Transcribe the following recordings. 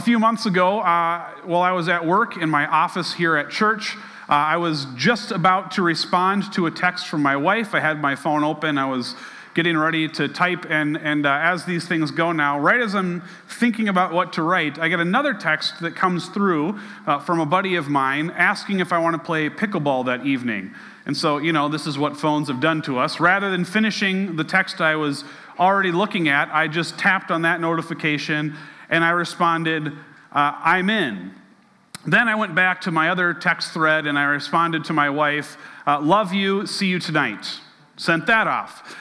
A few months ago, uh, while I was at work in my office here at church, uh, I was just about to respond to a text from my wife. I had my phone open. I was getting ready to type, and, and uh, as these things go now, right as I'm thinking about what to write, I get another text that comes through uh, from a buddy of mine asking if I want to play pickleball that evening. And so, you know, this is what phones have done to us. Rather than finishing the text I was already looking at, I just tapped on that notification and I responded, uh, I'm in. Then I went back to my other text thread and I responded to my wife, uh, Love you, see you tonight. Sent that off.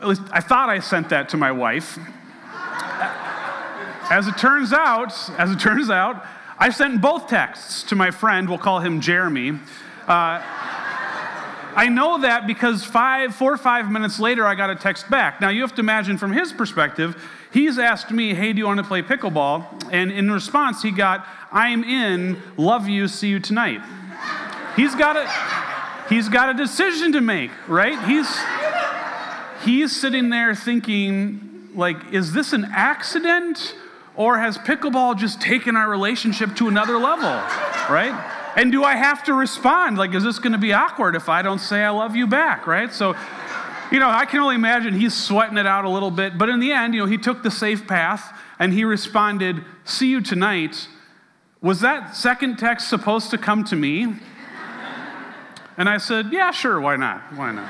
At least I thought I sent that to my wife. As it turns out, as it turns out, I sent both texts to my friend, we'll call him Jeremy. Uh, I know that because five, four or five minutes later, I got a text back. Now, you have to imagine from his perspective, he's asked me, Hey, do you want to play pickleball? And in response, he got, I'm in, love you, see you tonight. He's got a, he's got a decision to make, right? He's, he's sitting there thinking, like, is this an accident? Or has pickleball just taken our relationship to another level, right? And do I have to respond? Like, is this going to be awkward if I don't say I love you back, right? So, you know, I can only imagine he's sweating it out a little bit. But in the end, you know, he took the safe path and he responded, See you tonight. Was that second text supposed to come to me? And I said, Yeah, sure, why not? Why not?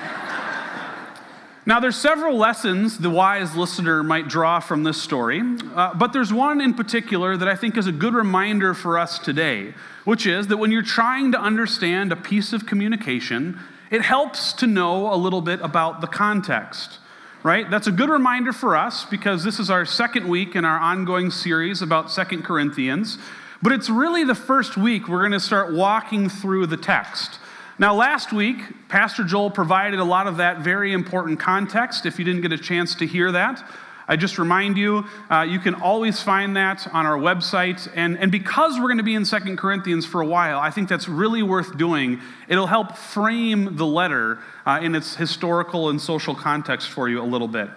Now, there's several lessons the wise listener might draw from this story, uh, but there's one in particular that I think is a good reminder for us today, which is that when you're trying to understand a piece of communication, it helps to know a little bit about the context, right? That's a good reminder for us because this is our second week in our ongoing series about Second Corinthians, but it's really the first week we're going to start walking through the text. Now, last week, Pastor Joel provided a lot of that very important context. If you didn't get a chance to hear that, I just remind you, uh, you can always find that on our website. And, and because we're going to be in Second Corinthians for a while, I think that's really worth doing. It'll help frame the letter uh, in its historical and social context for you a little bit.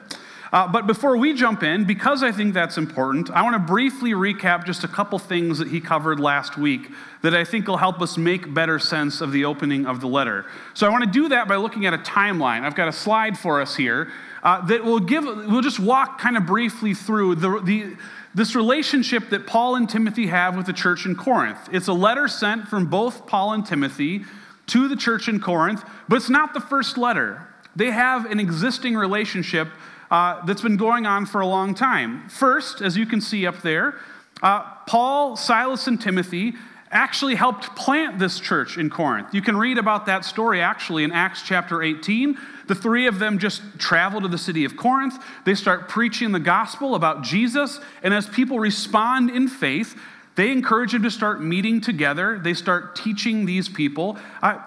Uh, but before we jump in, because I think that's important, I want to briefly recap just a couple things that he covered last week that I think will help us make better sense of the opening of the letter. So I want to do that by looking at a timeline. I've got a slide for us here uh, that will give, we'll just walk kind of briefly through the, the, this relationship that Paul and Timothy have with the church in Corinth. It's a letter sent from both Paul and Timothy to the church in Corinth, but it's not the first letter. They have an existing relationship uh, that's been going on for a long time. First, as you can see up there, uh, Paul, Silas, and Timothy actually helped plant this church in Corinth. You can read about that story actually in Acts chapter 18. The three of them just travel to the city of Corinth. They start preaching the gospel about Jesus. And as people respond in faith, they encourage them to start meeting together. They start teaching these people. Uh,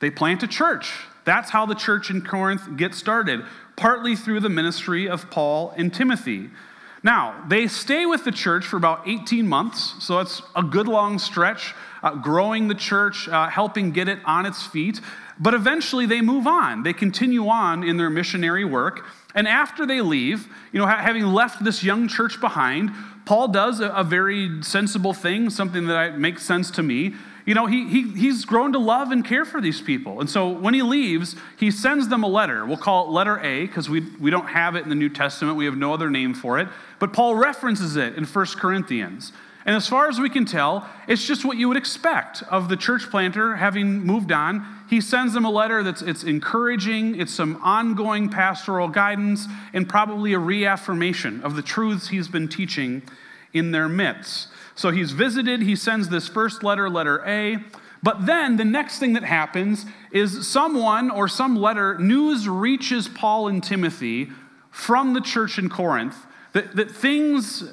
they plant a church. That's how the church in Corinth gets started partly through the ministry of Paul and Timothy. Now, they stay with the church for about 18 months, so it's a good long stretch, uh, growing the church, uh, helping get it on its feet. But eventually they move on. They continue on in their missionary work. And after they leave, you know, having left this young church behind, Paul does a, a very sensible thing, something that makes sense to me you know, he, he, he's grown to love and care for these people. And so when he leaves, he sends them a letter. We'll call it letter A because we, we don't have it in the New Testament. We have no other name for it. But Paul references it in 1 Corinthians. And as far as we can tell, it's just what you would expect of the church planter having moved on. He sends them a letter that's it's encouraging, it's some ongoing pastoral guidance, and probably a reaffirmation of the truths he's been teaching in their midst. So he's visited, he sends this first letter, letter A. But then the next thing that happens is someone or some letter, news reaches Paul and Timothy from the church in Corinth that, that things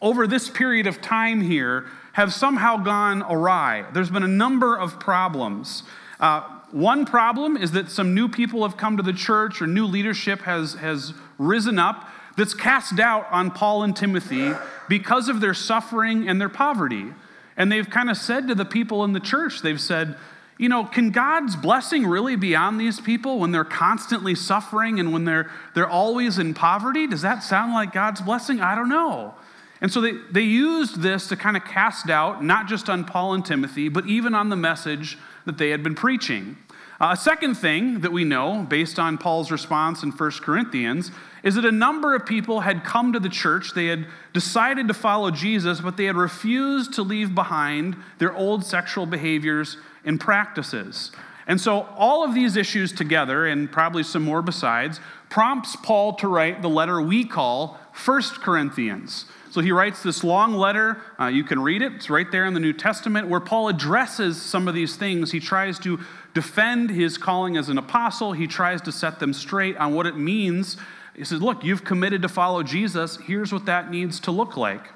over this period of time here have somehow gone awry. There's been a number of problems. Uh, one problem is that some new people have come to the church or new leadership has, has risen up that's cast doubt on Paul and Timothy because of their suffering and their poverty. And they've kind of said to the people in the church, they've said, you know, can God's blessing really be on these people when they're constantly suffering and when they're, they're always in poverty? Does that sound like God's blessing? I don't know. And so they, they used this to kind of cast doubt, not just on Paul and Timothy, but even on the message that they had been preaching. Uh, a second thing that we know, based on Paul's response in 1 Corinthians, is that a number of people had come to the church. They had decided to follow Jesus, but they had refused to leave behind their old sexual behaviors and practices. And so, all of these issues together, and probably some more besides, prompts Paul to write the letter we call 1 Corinthians. So he writes this long letter. Uh, you can read it, it's right there in the New Testament, where Paul addresses some of these things. He tries to defend his calling as an apostle, he tries to set them straight on what it means. He says, Look, you've committed to follow Jesus. Here's what that needs to look like.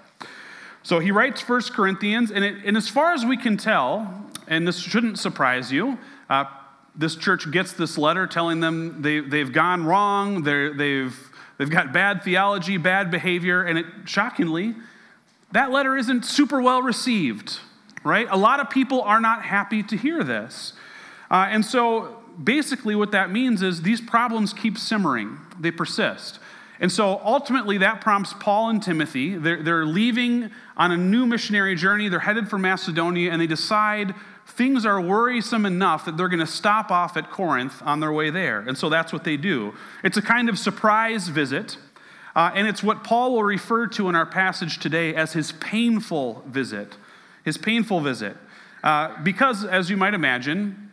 So he writes 1 Corinthians, and, it, and as far as we can tell, and this shouldn't surprise you, uh, this church gets this letter telling them they, they've gone wrong, they've They've got bad theology, bad behavior, and it, shockingly, that letter isn't super well received, right? A lot of people are not happy to hear this. Uh, and so basically, what that means is these problems keep simmering, they persist. And so ultimately, that prompts Paul and Timothy. They're, they're leaving on a new missionary journey. They're headed for Macedonia, and they decide things are worrisome enough that they're going to stop off at Corinth on their way there. And so that's what they do. It's a kind of surprise visit, uh, and it's what Paul will refer to in our passage today as his painful visit. His painful visit. Uh, because, as you might imagine,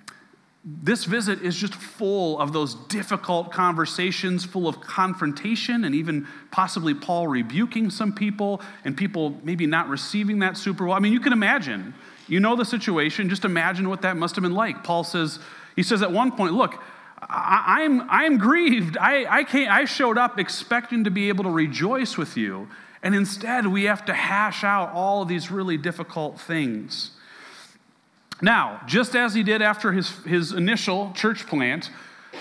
this visit is just full of those difficult conversations, full of confrontation, and even possibly Paul rebuking some people and people maybe not receiving that super well. I mean, you can imagine you know the situation. Just imagine what that must have been like. Paul says, he says at one point, look, I, am I'm, grieved. I, I, can't, I showed up expecting to be able to rejoice with you. And instead, we have to hash out all of these really difficult things. Now, just as he did after his, his initial church plant,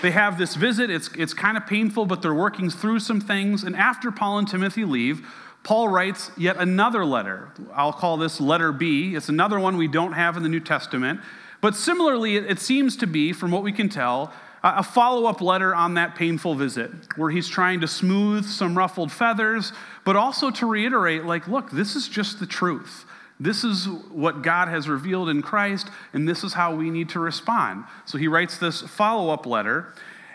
they have this visit. It's, it's kind of painful, but they're working through some things. And after Paul and Timothy leave, Paul writes yet another letter. I'll call this letter B. It's another one we don't have in the New Testament. But similarly, it seems to be, from what we can tell, a follow up letter on that painful visit where he's trying to smooth some ruffled feathers, but also to reiterate, like, look, this is just the truth. This is what God has revealed in Christ, and this is how we need to respond. So he writes this follow up letter.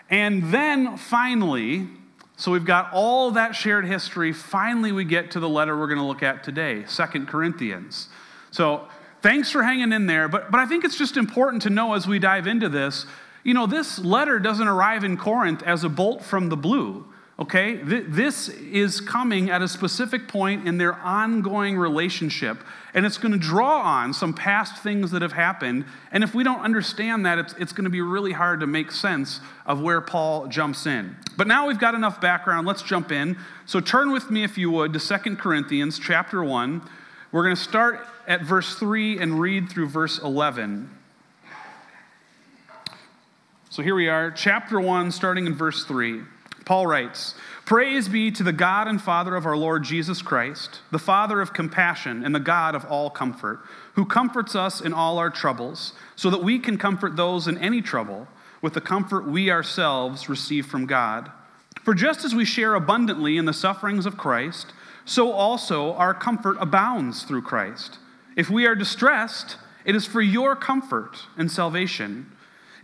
And then finally, so we've got all that shared history. Finally, we get to the letter we're going to look at today, Second Corinthians. So thanks for hanging in there. But, but I think it's just important to know as we dive into this, you know, this letter doesn't arrive in Corinth as a bolt from the blue. Okay? This is coming at a specific point in their ongoing relationship, and it's going to draw on some past things that have happened. And if we don't understand that, it's, it's going to be really hard to make sense of where Paul jumps in. But now we've got enough background, let's jump in. So turn with me, if you would, to Second Corinthians chapter 1. We're going to start at verse 3 and read through verse 11. So here we are, chapter 1, starting in verse 3. Paul writes, Praise be to the God and Father of our Lord Jesus Christ, the Father of compassion and the God of all comfort, who comforts us in all our troubles, so that we can comfort those in any trouble with the comfort we ourselves receive from God. For just as we share abundantly in the sufferings of Christ, so also our comfort abounds through Christ. If we are distressed, it is for your comfort and salvation.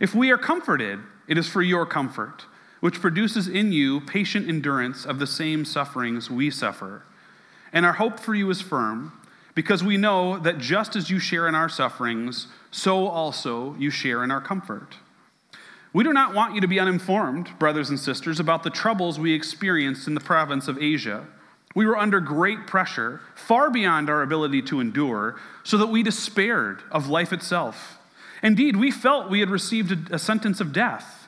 If we are comforted, it is for your comfort which produces in you patient endurance of the same sufferings we suffer. And our hope for you is firm, because we know that just as you share in our sufferings, so also you share in our comfort. We do not want you to be uninformed, brothers and sisters, about the troubles we experienced in the province of Asia. We were under great pressure, far beyond our ability to endure, so that we despaired of life itself. Indeed, we felt we had received a sentence of death.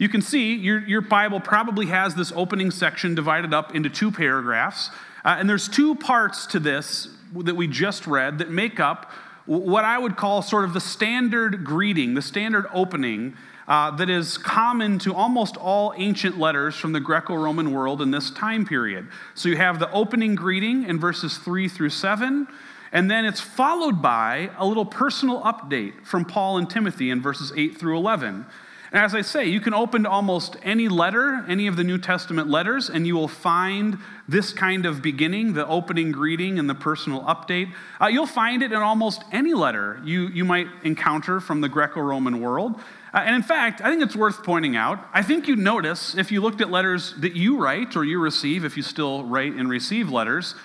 you can see your, your Bible probably has this opening section divided up into two paragraphs. Uh, and there's two parts to this that we just read that make up what I would call sort of the standard greeting, the standard opening uh, that is common to almost all ancient letters from the Greco Roman world in this time period. So you have the opening greeting in verses 3 through 7, and then it's followed by a little personal update from Paul and Timothy in verses 8 through 11. And as I say, you can open to almost any letter, any of the New Testament letters, and you will find this kind of beginning, the opening greeting and the personal update. Uh, you'll find it in almost any letter you, you might encounter from the Greco Roman world. Uh, and in fact, I think it's worth pointing out. I think you'd notice if you looked at letters that you write or you receive, if you still write and receive letters,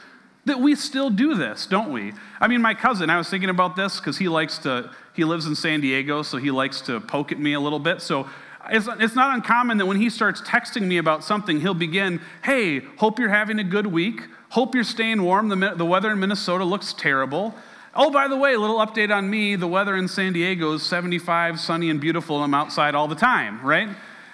that we still do this, don't we? I mean, my cousin, I was thinking about this because he likes to, he lives in San Diego, so he likes to poke at me a little bit. So it's, it's not uncommon that when he starts texting me about something, he'll begin, Hey, hope you're having a good week. Hope you're staying warm. The, the weather in Minnesota looks terrible. Oh, by the way, a little update on me. The weather in San Diego is 75, sunny, and beautiful. I'm outside all the time, right?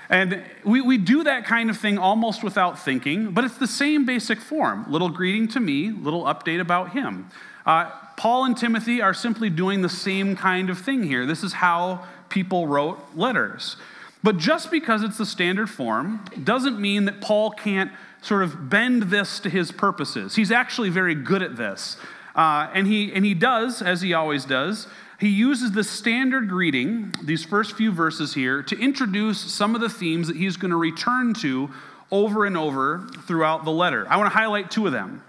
And we, we do that kind of thing almost without thinking, but it's the same basic form little greeting to me, little update about him. Uh, Paul and Timothy are simply doing the same kind of thing here. This is how people wrote letters. But just because it's the standard form doesn't mean that Paul can't sort of bend this to his purposes. He's actually very good at this. Uh, and, he, and he does, as he always does, he uses the standard greeting, these first few verses here, to introduce some of the themes that he's going to return to over and over throughout the letter. I want to highlight two of them.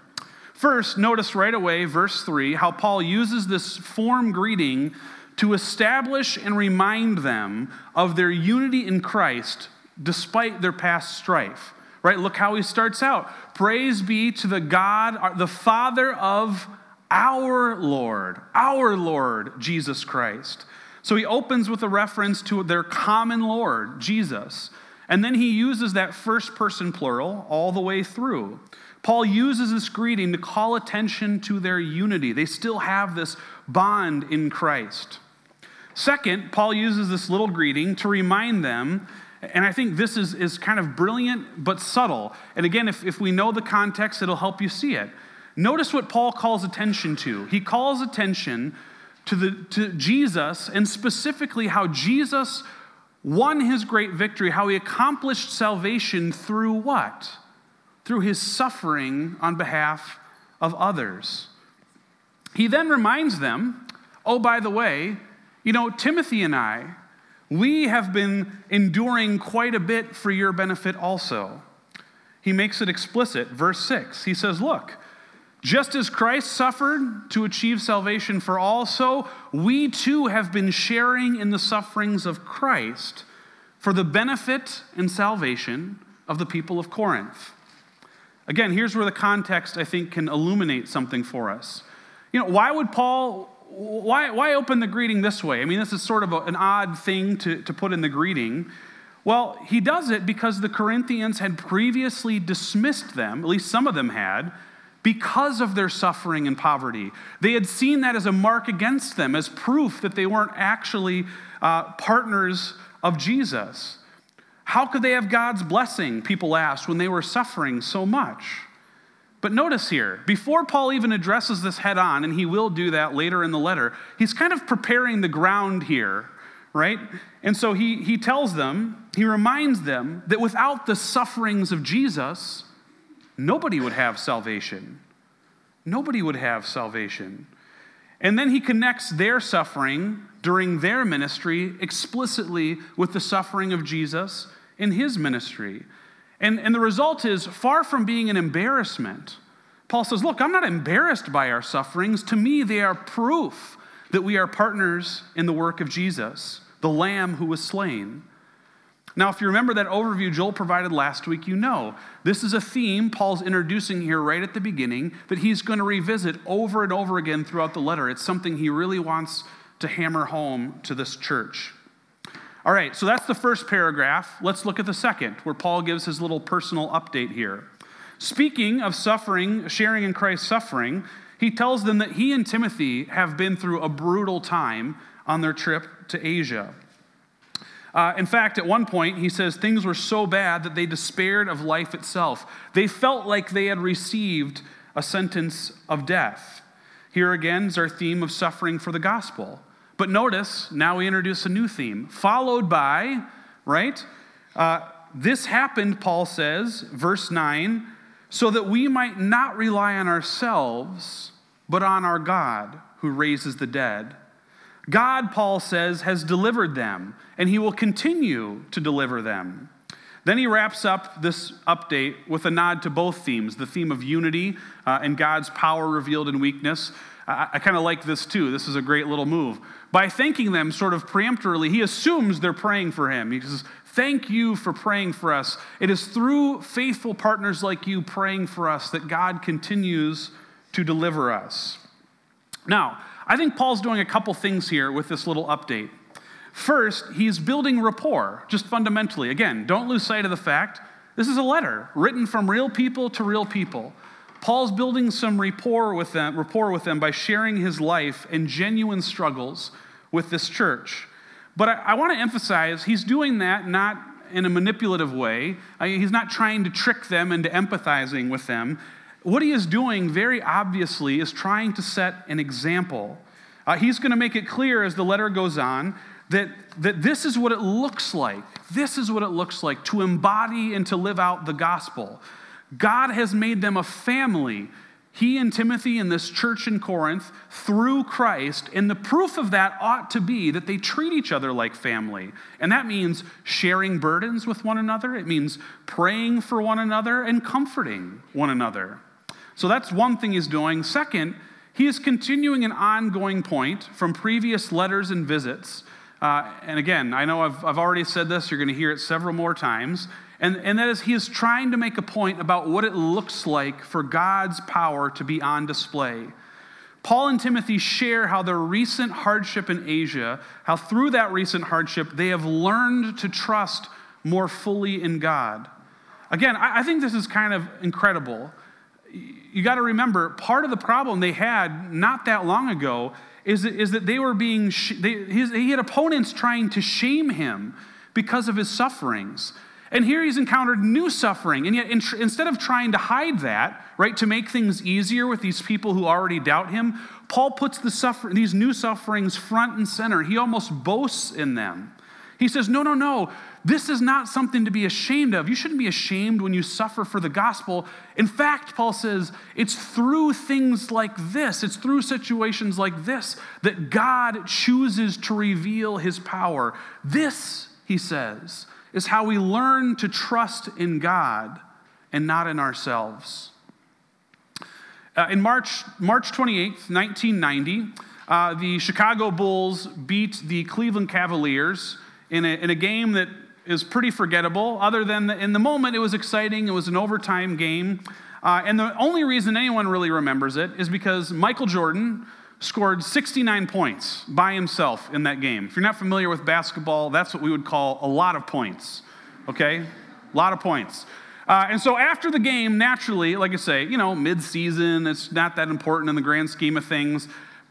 First, notice right away, verse 3, how Paul uses this form greeting to establish and remind them of their unity in Christ despite their past strife. Right? Look how he starts out. Praise be to the God, uh, the Father of our Lord, our Lord, Jesus Christ. So he opens with a reference to their common Lord, Jesus. And then he uses that first person plural all the way through. Paul uses this greeting to call attention to their unity. They still have this bond in Christ. Second, Paul uses this little greeting to remind them, and I think this is, is kind of brilliant but subtle. And again, if, if we know the context, it'll help you see it. Notice what Paul calls attention to. He calls attention to, the, to Jesus and specifically how Jesus won his great victory, how he accomplished salvation through what? Through his suffering on behalf of others. He then reminds them oh, by the way, you know, Timothy and I, we have been enduring quite a bit for your benefit also. He makes it explicit. Verse 6, he says, Look, just as Christ suffered to achieve salvation for all, so we too have been sharing in the sufferings of Christ for the benefit and salvation of the people of Corinth. Again, here's where the context, I think, can illuminate something for us. You know, why would Paul, why, why open the greeting this way? I mean, this is sort of a, an odd thing to, to put in the greeting. Well, he does it because the Corinthians had previously dismissed them, at least some of them had, because of their suffering and poverty. They had seen that as a mark against them, as proof that they weren't actually uh, partners of Jesus. How could they have God's blessing, people asked, when they were suffering so much? But notice here, before Paul even addresses this head on, and he will do that later in the letter, he's kind of preparing the ground here, right? And so he, he tells them, he reminds them that without the sufferings of Jesus, nobody would have salvation. Nobody would have salvation. And then he connects their suffering during their ministry explicitly with the suffering of Jesus in his ministry. And, and the result is far from being an embarrassment. Paul says, Look, I'm not embarrassed by our sufferings. To me, they are proof that we are partners in the work of Jesus, the Lamb who was slain. Now, if you remember that overview Joel provided last week, you know this is a theme Paul's introducing here right at the beginning that he's going to revisit over and over again throughout the letter. It's something he really wants to hammer home to this church. All right, so that's the first paragraph. Let's look at the second, where Paul gives his little personal update here. Speaking of suffering, sharing in Christ's suffering, he tells them that he and Timothy have been through a brutal time on their trip to Asia. Uh, in fact, at one point, he says things were so bad that they despaired of life itself. They felt like they had received a sentence of death. Here again is our theme of suffering for the gospel. But notice, now we introduce a new theme, followed by, right? Uh, this happened, Paul says, verse 9, so that we might not rely on ourselves, but on our God who raises the dead. God, Paul says, has delivered them, and he will continue to deliver them. Then he wraps up this update with a nod to both themes the theme of unity uh, and God's power revealed in weakness. I, I kind of like this too. This is a great little move. By thanking them sort of preemptorily, he assumes they're praying for him. He says, Thank you for praying for us. It is through faithful partners like you praying for us that God continues to deliver us. Now, I think Paul's doing a couple things here with this little update. First, he's building rapport, just fundamentally. Again, don't lose sight of the fact this is a letter written from real people to real people. Paul's building some rapport with them, rapport with them by sharing his life and genuine struggles with this church. But I, I want to emphasize he's doing that not in a manipulative way. I he's not trying to trick them into empathizing with them. What he is doing, very obviously, is trying to set an example. Uh, he's going to make it clear as the letter goes on that, that this is what it looks like. This is what it looks like to embody and to live out the gospel. God has made them a family. He and Timothy in this church in Corinth through Christ, and the proof of that ought to be that they treat each other like family. And that means sharing burdens with one another, it means praying for one another and comforting one another. So that's one thing he's doing. Second, he is continuing an ongoing point from previous letters and visits uh, and again, I know I've, I've already said this, you're going to hear it several more times. And, and that is, he is trying to make a point about what it looks like for God's power to be on display. Paul and Timothy share how their recent hardship in Asia, how through that recent hardship, they have learned to trust more fully in God. Again, I, I think this is kind of incredible. You got to remember, part of the problem they had not that long ago is, is that they were being, they, his, he had opponents trying to shame him because of his sufferings. And here he's encountered new suffering. And yet, in, instead of trying to hide that, right, to make things easier with these people who already doubt him, Paul puts the suffer- these new sufferings front and center. He almost boasts in them. He says, No, no, no. This is not something to be ashamed of. You shouldn't be ashamed when you suffer for the gospel. In fact, Paul says, it's through things like this, it's through situations like this that God chooses to reveal his power. This, he says, is how we learn to trust in God and not in ourselves. Uh, in March, March 28th, 1990, uh, the Chicago Bulls beat the Cleveland Cavaliers in a, in a game that is pretty forgettable, other than the, in the moment it was exciting, it was an overtime game. Uh, and the only reason anyone really remembers it is because Michael Jordan scored 69 points by himself in that game. If you're not familiar with basketball, that's what we would call a lot of points, okay? A lot of points. Uh, and so after the game, naturally, like I say, you know, mid season, it's not that important in the grand scheme of things.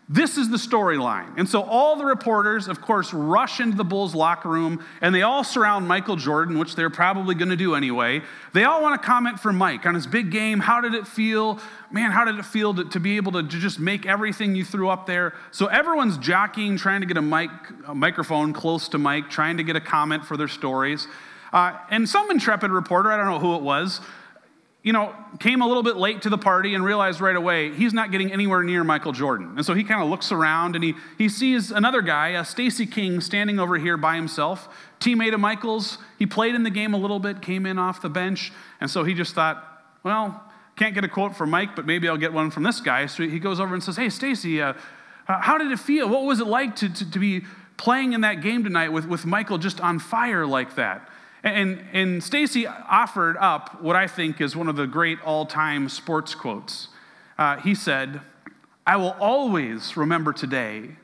This is the storyline. And so all the reporters, of course, rush into the Bulls locker room and they all surround Michael Jordan, which they're probably going to do anyway. They all want to comment for Mike on his big game. How did it feel? Man, how did it feel to, to be able to, to, just make everything you threw up there? So everyone's jockeying, trying to get a, mic, a microphone close to Mike, trying to get a comment for their stories. Uh, and some intrepid reporter, I don't know who it was, you know, came a little bit late to the party and realized right away he's not getting anywhere near Michael Jordan. And so he kind of looks around and he, he sees another guy, uh, Stacey King, standing over here by himself, teammate of Michael's. He played in the game a little bit, came in off the bench. And so he just thought, well, can't get a quote from Mike, but maybe I'll get one from this guy. So he goes over and says, hey, Stacey, uh, how did it feel? What was it like to, to, to be playing in that game tonight with, with Michael just on fire like that? And, and Stacey offered up what I think is one of the great all time sports quotes. Uh, he said, I will always remember today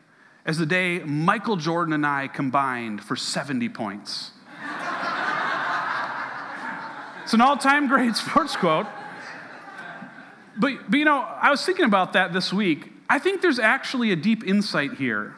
as the day Michael Jordan and I combined for 70 points. it's an all time great sports quote. But, but you know, I was thinking about that this week. I think there's actually a deep insight here.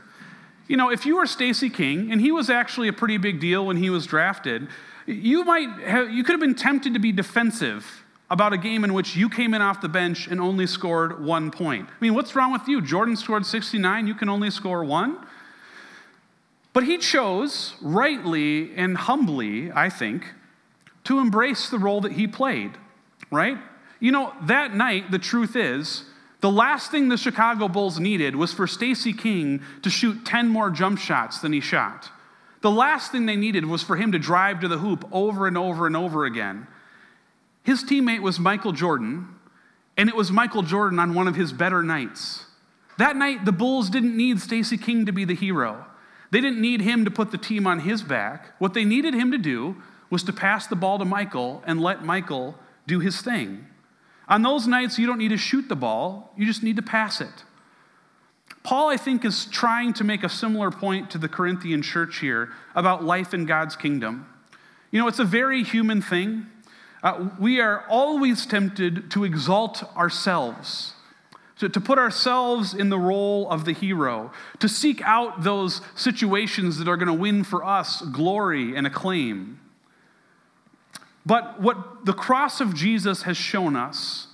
You know, if you were Stacey King, and he was actually a pretty big deal when he was drafted, you might have, you could have been tempted to be defensive about a game in which you came in off the bench and only scored one point. I mean, what's wrong with you? Jordan scored 69, you can only score one? But he chose, rightly and humbly, I think, to embrace the role that he played, right? You know, that night, the truth is, the last thing the Chicago Bulls needed was for Stacey King to shoot 10 more jump shots than he shot. The last thing they needed was for him to drive to the hoop over and over and over again. His teammate was Michael Jordan, and it was Michael Jordan on one of his better nights. That night, the Bulls didn't need Stacey King to be the hero. They didn't need him to put the team on his back. What they needed him to do was to pass the ball to Michael and let Michael do his thing. On those nights, you don't need to shoot the ball, you just need to pass it. Paul, I think, is trying to make a similar point to the Corinthian church here about life in God's kingdom. You know, it's a very human thing. Uh, we are always tempted to exalt ourselves, to, to put ourselves in the role of the hero, to seek out those situations that are going to win for us glory and acclaim. But what the cross of Jesus has shown us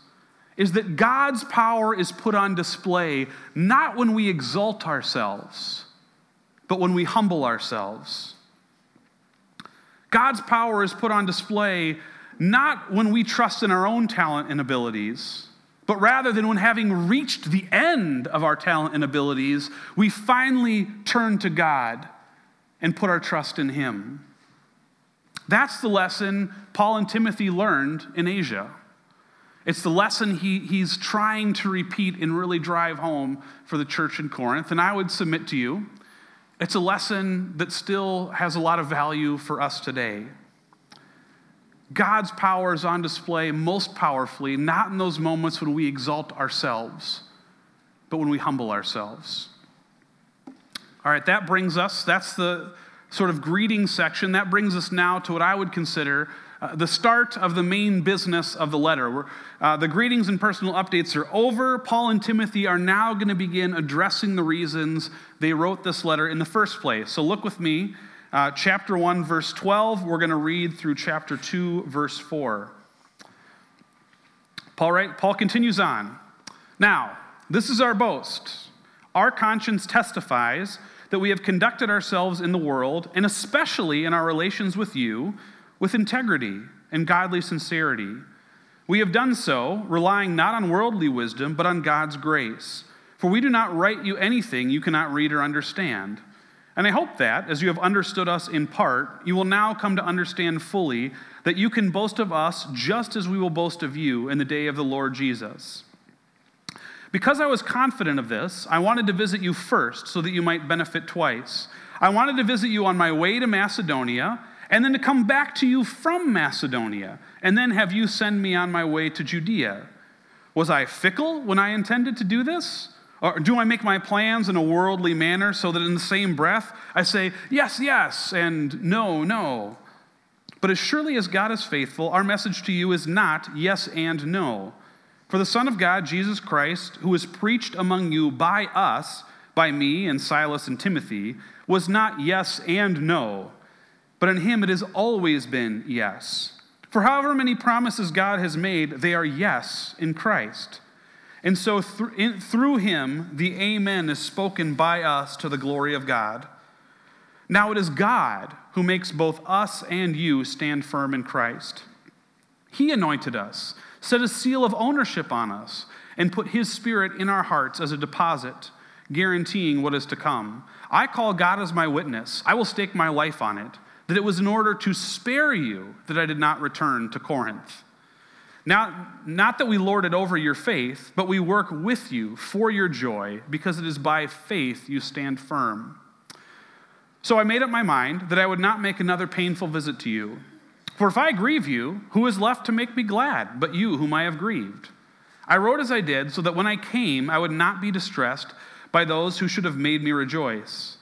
is that God's power is put on display not when we exalt ourselves, but when we humble ourselves. God's power is put on display not when we trust in our own talent and abilities, but rather than when having reached the end of our talent and abilities, we finally turn to God and put our trust in Him. That's the lesson Paul and Timothy learned in Asia. It's the lesson he, he's trying to repeat and really drive home for the church in Corinth. And I would submit to you, it's a lesson that still has a lot of value for us today. God's power is on display most powerfully, not in those moments when we exalt ourselves, but when we humble ourselves. All right, that brings us, that's the sort of greeting section. That brings us now to what I would consider uh, the start of the main business of the letter. Uh, the greetings and personal updates are over. Paul and Timothy are now going to begin addressing the reasons they wrote this letter in the first place. So look with me uh, chapter 1, verse 12. We're going to read through chapter 2, verse 4. Paul, right, Paul continues on. Now, this is our boast. Our conscience testifies that we have conducted ourselves in the world, and especially in our relations with you, with integrity and godly sincerity. We have done so, relying not on worldly wisdom, but on God's grace. For we do not write you anything you cannot read or understand and I hope that, as you have understood us in part, you will now come to understand fully that you can boast of us just as we will boast of you in the day of the Lord Jesus. Because I was confident of this, I wanted to visit you first so that you might benefit twice. I wanted to visit you on my way to Macedonia, and then to come back to you from Macedonia, and then have you send me on my way to Judea. Was I fickle when I intended to do this? Or do I make my plans in a worldly manner so that in the same breath I say, yes, yes, and no, no? But as surely as God is faithful, our message to you is not yes and no. For the Son of God, Jesus Christ, who was preached among you by us, by me and Silas and Timothy, was not yes and no, but in him it has always been yes. For however many promises God has made, they are yes in Christ. And so th- in, through him, the Amen is spoken by us to the glory of God. Now it is God who makes both us and you stand firm in Christ. He anointed us, set a seal of ownership on us, and put his spirit in our hearts as a deposit, guaranteeing what is to come. I call God as my witness. I will stake my life on it, that it was in order to spare you that I did not return to Corinth. Not, not that we lord it over your faith, but we work with you for your joy, because it is by faith you stand firm. So I made up my mind that I would not make another painful visit to you. For if I grieve you, who is left to make me glad but you whom I have grieved? I wrote as I did, so that when I came, I would not be distressed by those who should have made me rejoice.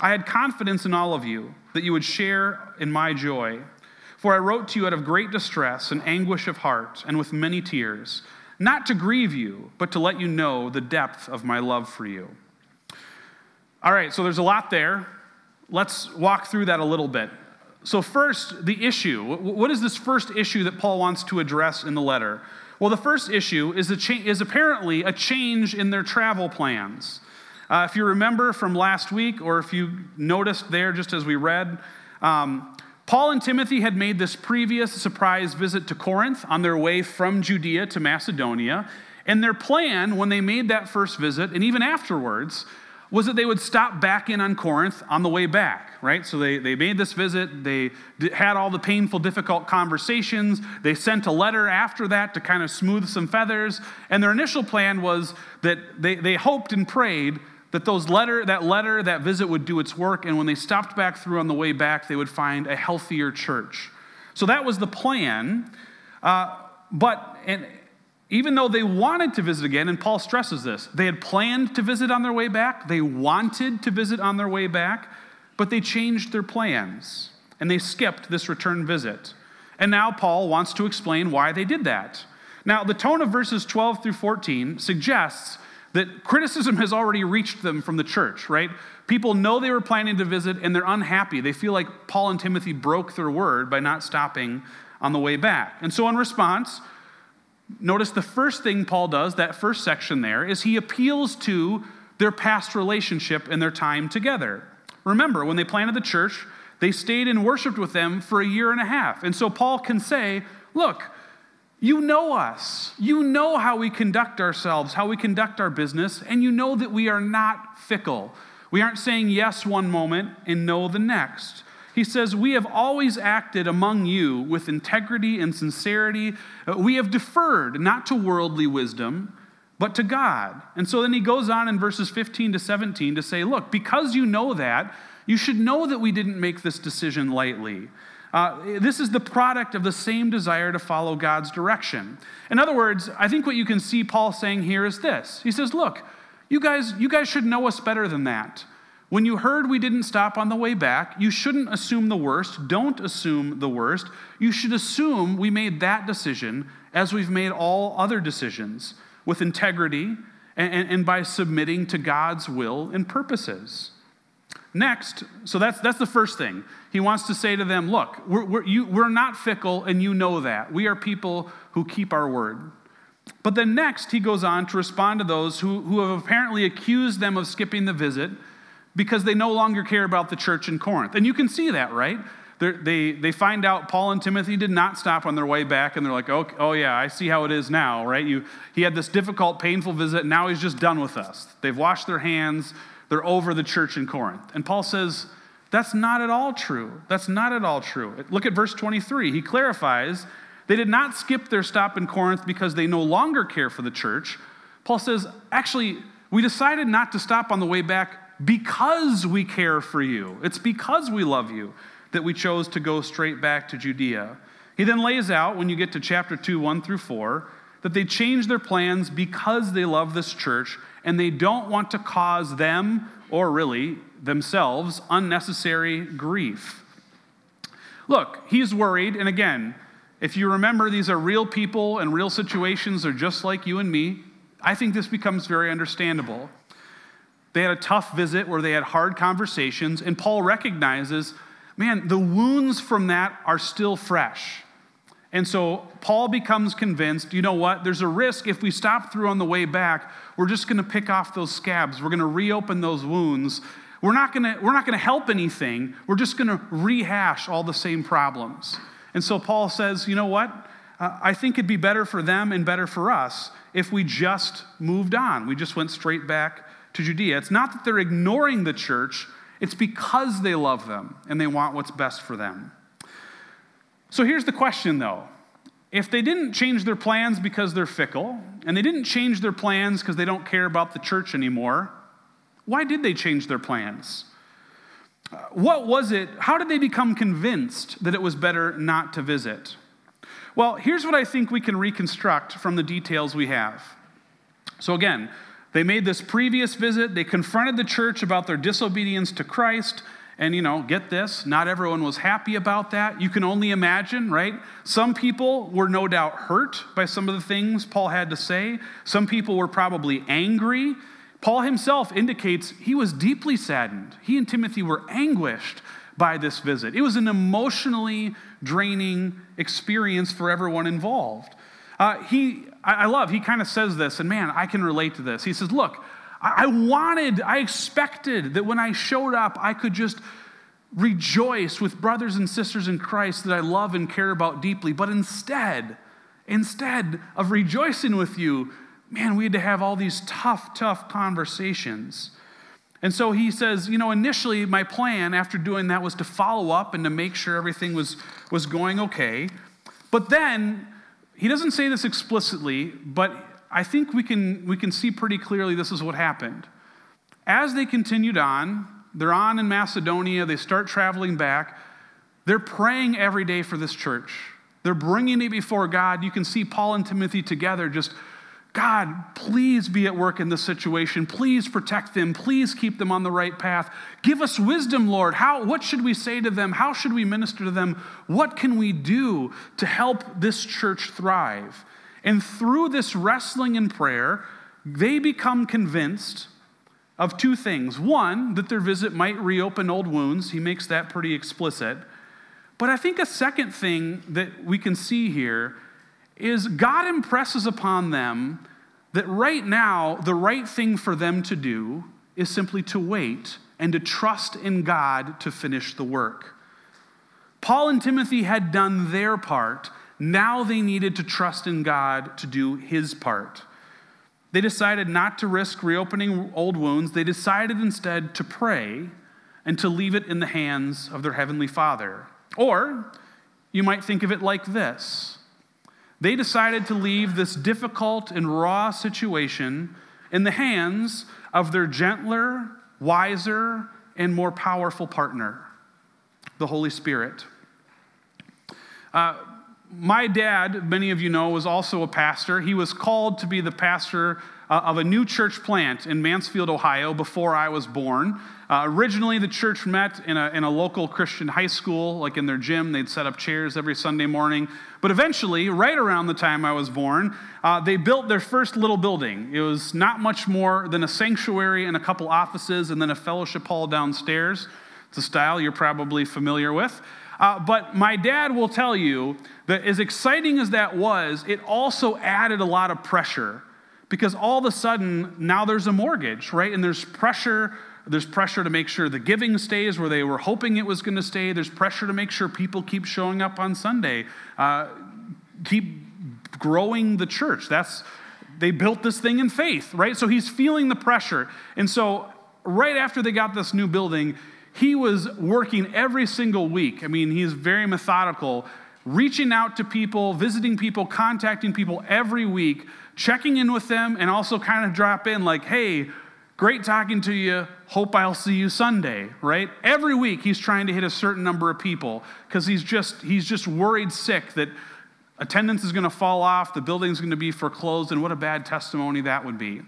I had confidence in all of you that you would share in my joy. For I wrote to you out of great distress and anguish of heart, and with many tears, not to grieve you, but to let you know the depth of my love for you. All right, so there's a lot there. Let's walk through that a little bit. So, first, the issue. What is this first issue that Paul wants to address in the letter? Well, the first issue is, cha- is apparently a change in their travel plans. Uh, if you remember from last week, or if you noticed there just as we read, um, Paul and Timothy had made this previous surprise visit to Corinth on their way from Judea to Macedonia. And their plan, when they made that first visit, and even afterwards, was that they would stop back in on Corinth on the way back, right? So they, they made this visit, they had all the painful, difficult conversations, they sent a letter after that to kind of smooth some feathers, and their initial plan was that they, they hoped and prayed that those letter, that letter, that visit would do its work, and when they stopped back through on the way back, they would find a healthier church. So that was the plan. Uh, but, and even though they wanted to visit again, and Paul stresses this, they had planned to visit on their way back, they wanted to visit on their way back, but they changed their plans and they skipped this return visit. And now Paul wants to explain why they did that. Now, the tone of verses 12 through 14 suggests that criticism has already reached them from the church, right? People know they were planning to visit and they're unhappy. They feel like Paul and Timothy broke their word by not stopping on the way back. And so, in response, Notice the first thing Paul does, that first section there, is he appeals to their past relationship and their time together. Remember, when they planted the church, they stayed and worshiped with them for a year and a half. And so Paul can say, Look, you know us. You know how we conduct ourselves, how we conduct our business, and you know that we are not fickle. We aren't saying yes one moment and no the next. He says, We have always acted among you with integrity and sincerity. Uh, we have deferred not to worldly wisdom, but to God. And so then he goes on in verses 15 to 17 to say, Look, because you know that, you should know that we didn't make this decision lightly. Uh, this is the product of the same desire to follow God's direction. In other words, I think what you can see Paul saying here is this. He says, Look, you guys, you guys should know us better than that. When you heard we didn't stop on the way back, you shouldn't assume the worst. Don't assume the worst. You should assume we made that decision as we've made all other decisions with integrity and, and, and by submitting to God's will and purposes. Next, so that's, that's the first thing. He wants to say to them, Look, we're, we're, you, we're not fickle, and you know that. We are people who keep our word. But then next, he goes on to respond to those who, who have apparently accused them of skipping the visit because they no longer care about the church in Corinth. And you can see that, right? They're, they they find out Paul and Timothy did not stop on their way back, and they're like, oh, oh yeah, I see how it is now, right? You, he had this difficult, painful visit, and now he's just done with us. They've washed their hands, they're over the church in Corinth. And Paul says, that's not at all true. That's not at all true. Look at verse 23. He clarifies they did not skip their stop in Corinth because they no longer care for the church. Paul says, actually, we decided not to stop on the way back because we care for you. It's because we love you that we chose to go straight back to Judea. He then lays out, when you get to chapter 2, 1 through 4, that they changed their plans because they love this church and they don't want to cause them, or really themselves, unnecessary grief. Look, he's worried, and again, if you remember, these are real people and real situations, they're just like you and me. I think this becomes very understandable. They had a tough visit where they had hard conversations, and Paul recognizes, man, the wounds from that are still fresh. And so Paul becomes convinced, you know what? There's a risk if we stop through on the way back, we're just going to pick off those scabs. We're going to reopen those wounds. We're not going to we're not going to help anything. We're just going to rehash all the same problems. And so Paul says, you know what? Uh, I think it'd be better for them and better for us if we just moved on. We just went straight back to Judea. It's not that they're ignoring the church, it's because they love them and they want what's best for them. So here's the question though. If they didn't change their plans because they're fickle, and they didn't change their plans because they don't care about the church anymore, why did they change their plans? What was it? How did they become convinced that it was better not to visit? Well, here's what I think we can reconstruct from the details we have. So, again, they made this previous visit. They confronted the church about their disobedience to Christ. And, you know, get this, not everyone was happy about that. You can only imagine, right? Some people were no doubt hurt by some of the things Paul had to say. Some people were probably angry. Paul himself indicates he was deeply saddened. He and Timothy were anguished by this visit. It was an emotionally draining experience for everyone involved. Uh, he, I love, he kind of says this, and man, I can relate to this. He says, Look, I wanted, I expected that when I showed up, I could just rejoice with brothers and sisters in Christ that I love and care about deeply. But instead, instead of rejoicing with you, man, we had to have all these tough, tough conversations. And so he says, you know, initially my plan after doing that was to follow up and to make sure everything was, was going okay. But then, he doesn't say this explicitly, but I think we can, we can see pretty clearly this is what happened. As they continued on, they're on in Macedonia, they start traveling back. They're praying every day for this church. They're bringing it before God. You can see Paul and Timothy together just, God, please be at work in this situation. Please protect them. Please keep them on the right path. Give us wisdom, Lord. How, what should we say to them? How should we minister to them? What can we do to help this church thrive? And through this wrestling in prayer, they become convinced of two things. One, that their visit might reopen old wounds. He makes that pretty explicit. But I think a second thing that we can see here is God impresses upon them that right now, the right thing for them to do is simply to wait and to trust in God to finish the work. Paul and Timothy had done their part. Now they needed to trust in God to do his part. They decided not to risk reopening old wounds. They decided instead to pray and to leave it in the hands of their Heavenly Father. Or you might think of it like this they decided to leave this difficult and raw situation in the hands of their gentler, wiser, and more powerful partner, the Holy Spirit. Uh, my dad, many of you know, was also a pastor. He was called to be the pastor uh, of a new church plant in Mansfield, Ohio, before I was born. Uh, originally, the church met in a, in a local Christian high school, like in their gym. They'd set up chairs every Sunday morning. But eventually, right around the time I was born, uh, they built their first little building. It was not much more than a sanctuary and a couple offices, and then a fellowship hall downstairs. It's a style you're probably familiar with. Uh, but my dad will tell you that as exciting as that was, it also added a lot of pressure because all of a sudden now there's a mortgage, right? And there's pressure. There's pressure to make sure the giving stays where they were hoping it was going to stay. There's pressure to make sure people keep showing up on Sunday, uh, keep growing the church. That's they built this thing in faith, right? So he's feeling the pressure, and so right after they got this new building, he was working every single week. I mean, he's very methodical, reaching out to people, visiting people, contacting people every week, checking in with them, and also kind of drop in like, hey, great talking to you. Hope I'll see you Sunday, right? Every week he's trying to hit a certain number of people because he's just he's just worried sick that attendance is going to fall off, the building's going to be foreclosed, and what a bad testimony that would be.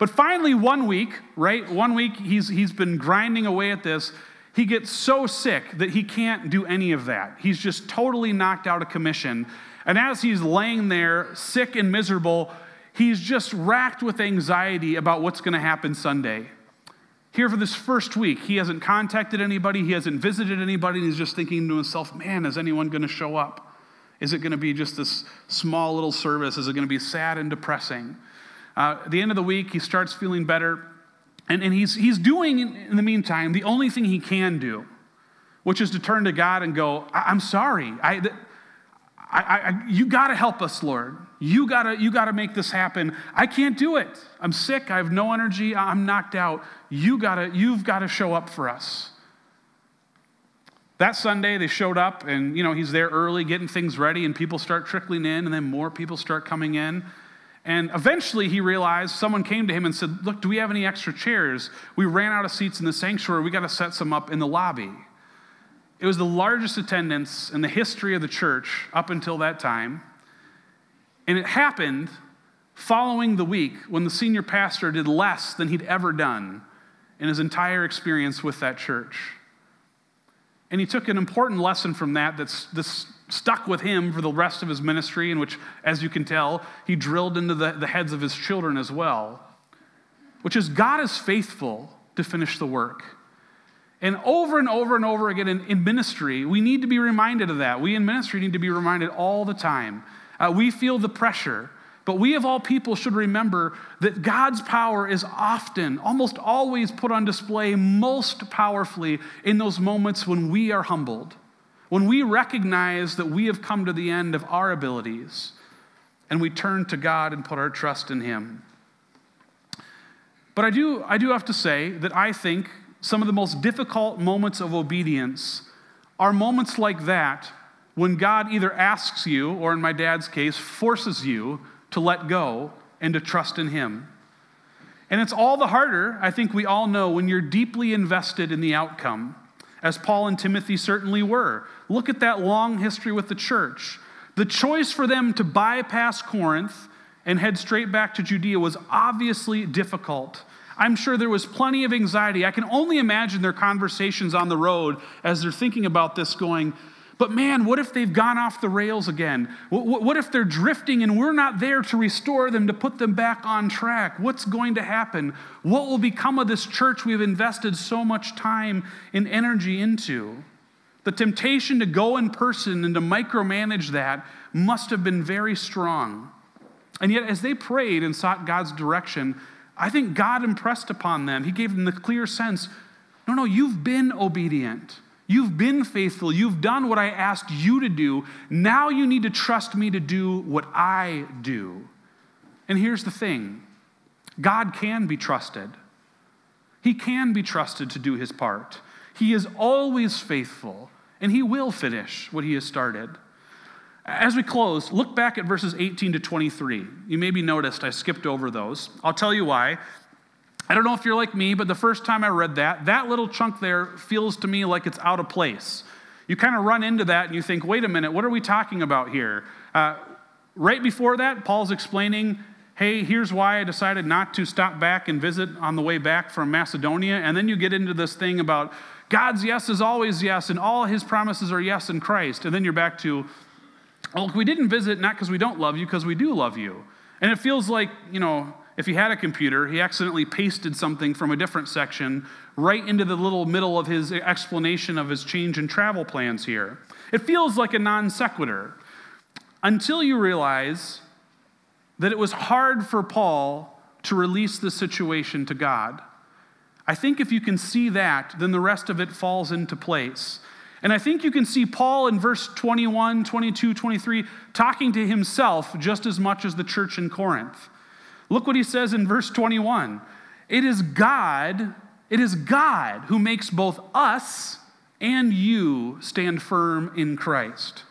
But finally, one week, right? One week he's he's been grinding away at this he gets so sick that he can't do any of that. He's just totally knocked out of commission. And as he's laying there, sick and miserable, he's just racked with anxiety about what's going to happen Sunday. Here for this first week, he hasn't contacted anybody, he hasn't visited anybody, and he's just thinking to himself, man, is anyone going to show up? Is it going to be just this small little service? Is it going to be sad and depressing? Uh, at the end of the week, he starts feeling better. And, and he's, he's doing, in the meantime, the only thing he can do, which is to turn to God and go, I, am sorry. I, I, I, you got to help us, Lord. You got to you gotta make this happen. I can't do it. I'm sick. I have no energy. I'm knocked out. You gotta, you've got to show up for us. That Sunday, they showed up, and you know he's there early, getting things ready, and people start trickling in, and then more people start coming in. And eventually he realized someone came to him and said, Look, do we have any extra chairs? We ran out of seats in the sanctuary. We got to set some up in the lobby. It was the largest attendance in the history of the church up until that time. And it happened following the week when the senior pastor did less than he'd ever done in his entire experience with that church. And he took an important lesson from that that's, that's stuck with him for the rest of his ministry, in which, as you can tell, he drilled into the, the heads of his children as well, which is God is faithful to finish the work. And over and over and over again in, in ministry, we need to be reminded of that. We in ministry need to be reminded all the time. Uh, we feel the pressure, but we of all people should remember that God's power is often, almost always put on display most powerfully in those moments when we are humbled, when we recognize that we have come to the end of our abilities and we turn to God and put our trust in Him. But I do, I do have to say that I think some of the most difficult moments of obedience are moments like that when God either asks you, or in my dad's case, forces you to let go and to trust in Him. And it's all the harder, I think we all know, when you're deeply invested in the outcome, as Paul and Timothy certainly were. Look at that long history with the church. The choice for them to bypass Corinth and head straight back to Judea was obviously difficult. I'm sure there was plenty of anxiety. I can only imagine their conversations on the road as they're thinking about this, going, but man, what if they've gone off the rails again? What if they're drifting and we're not there to restore them, to put them back on track? What's going to happen? What will become of this church we've invested so much time and energy into? The temptation to go in person and to micromanage that must have been very strong. And yet, as they prayed and sought God's direction, I think God impressed upon them. He gave them the clear sense no, no, you've been obedient. You've been faithful. You've done what I asked you to do. Now you need to trust me to do what I do. And here's the thing God can be trusted. He can be trusted to do his part. He is always faithful, and he will finish what he has started. As we close, look back at verses 18 to 23. You maybe noticed I skipped over those. I'll tell you why. I don't know if you're like me, but the first time I read that, that little chunk there feels to me like it's out of place. You kind of run into that and you think, wait a minute, what are we talking about here? Uh, right before that, Paul's explaining, hey, here's why I decided not to stop back and visit on the way back from Macedonia. And then you get into this thing about God's yes is always yes, and all his promises are yes in Christ. And then you're back to, well, we didn't visit not because we don't love you, because we do love you. And it feels like, you know, if he had a computer, he accidentally pasted something from a different section right into the little middle of his explanation of his change in travel plans here. It feels like a non sequitur until you realize that it was hard for Paul to release the situation to God. I think if you can see that, then the rest of it falls into place. And I think you can see Paul in verse 21, 22, 23 talking to himself just as much as the church in Corinth. Look what he says in verse 21. It is God, it is God who makes both us and you stand firm in Christ.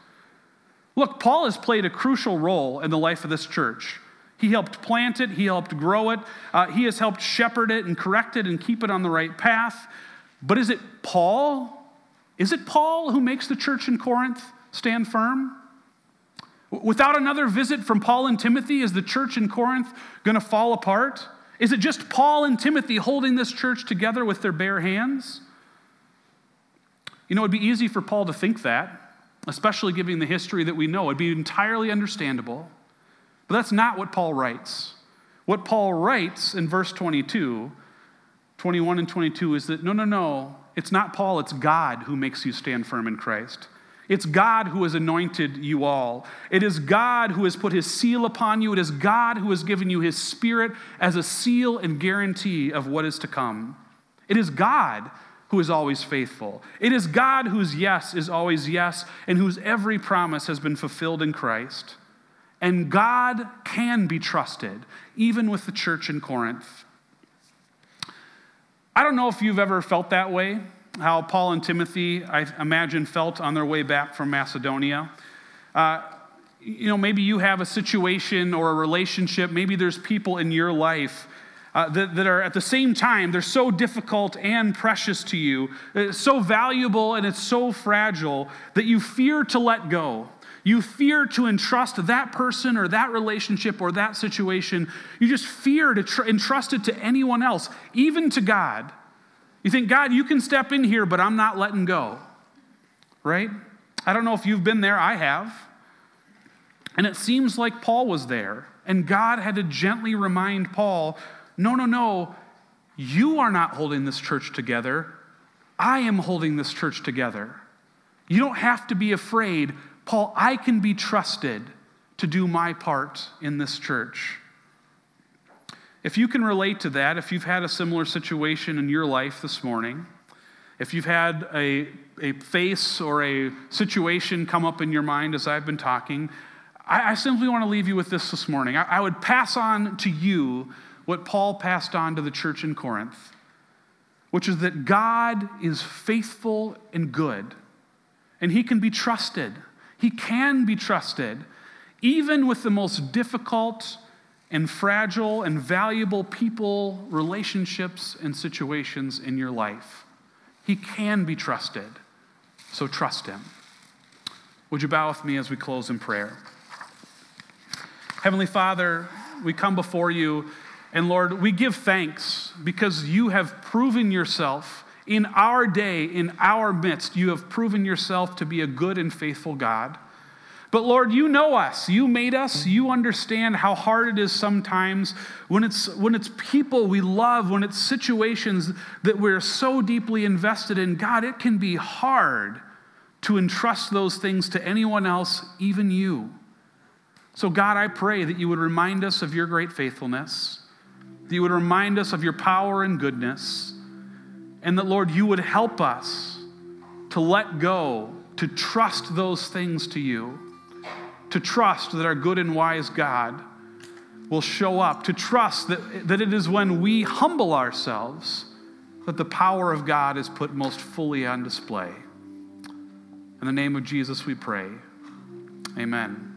Look, Paul has played a crucial role in the life of this church. He helped plant it, he helped grow it, uh, he has helped shepherd it and correct it and keep it on the right path. But is it Paul? Is it Paul who makes the church in Corinth stand firm? Without another visit from Paul and Timothy, is the church in Corinth going to fall apart? Is it just Paul and Timothy holding this church together with their bare hands? You know, it'd be easy for Paul to think that, especially given the history that we know. It'd be entirely understandable. But that's not what Paul writes. What Paul writes in verse 22, 21 and 22 is that no, no, no, it's not Paul, it's God who makes you stand firm in Christ. It's God who has anointed you all. It is God who has put his seal upon you. It is God who has given you his spirit as a seal and guarantee of what is to come. It is God who is always faithful. It is God whose yes is always yes and whose every promise has been fulfilled in Christ. And God can be trusted, even with the church in Corinth. I don't know if you've ever felt that way how Paul and Timothy, I imagine, felt on their way back from Macedonia. Uh, you know, maybe you have a situation or a relationship, maybe there's people in your life uh, that, that, are at the same time, they're so difficult and precious to you, it's so valuable and it's so fragile that you fear to let go. You fear to entrust that person or that relationship or that situation. You just fear to tr- entrust it to anyone else, even to God. You think, God, you can step in here, but I'm not letting go. Right? I don't know if you've been there, I have. And it seems like Paul was there, and God had to gently remind Paul no, no, no, you are not holding this church together. I am holding this church together. You don't have to be afraid. Paul, I can be trusted to do my part in this church. If you can relate to that, if you've had a similar situation in your life this morning, if you've had a, a face or a situation come up in your mind as I've been talking, I, I simply want to leave you with this this morning. I, I would pass on to you what Paul passed on to the church in Corinth, which is that God is faithful and good, and he can be trusted. He can be trusted, even with the most difficult and fragile and valuable people, relationships, and situations in your life. He can be trusted, so trust him. Would you bow with me as we close in prayer? Heavenly Father, we come before you, and Lord, we give thanks because you have proven yourself in our day, in our midst. You have proven yourself to be a good and faithful God. But Lord, you know us. You made us. You understand how hard it is sometimes when it's, when it's people we love, when it's situations that we're so deeply invested in. God, it can be hard to entrust those things to anyone else, even you. So, God, I pray that you would remind us of your great faithfulness, that you would remind us of your power and goodness, and that, Lord, you would help us to let go, to trust those things to you, to trust that our good and wise God will show up, to trust that, that it is when we humble ourselves that the power of God is put most fully on display. In the name of Jesus, we pray. Amen.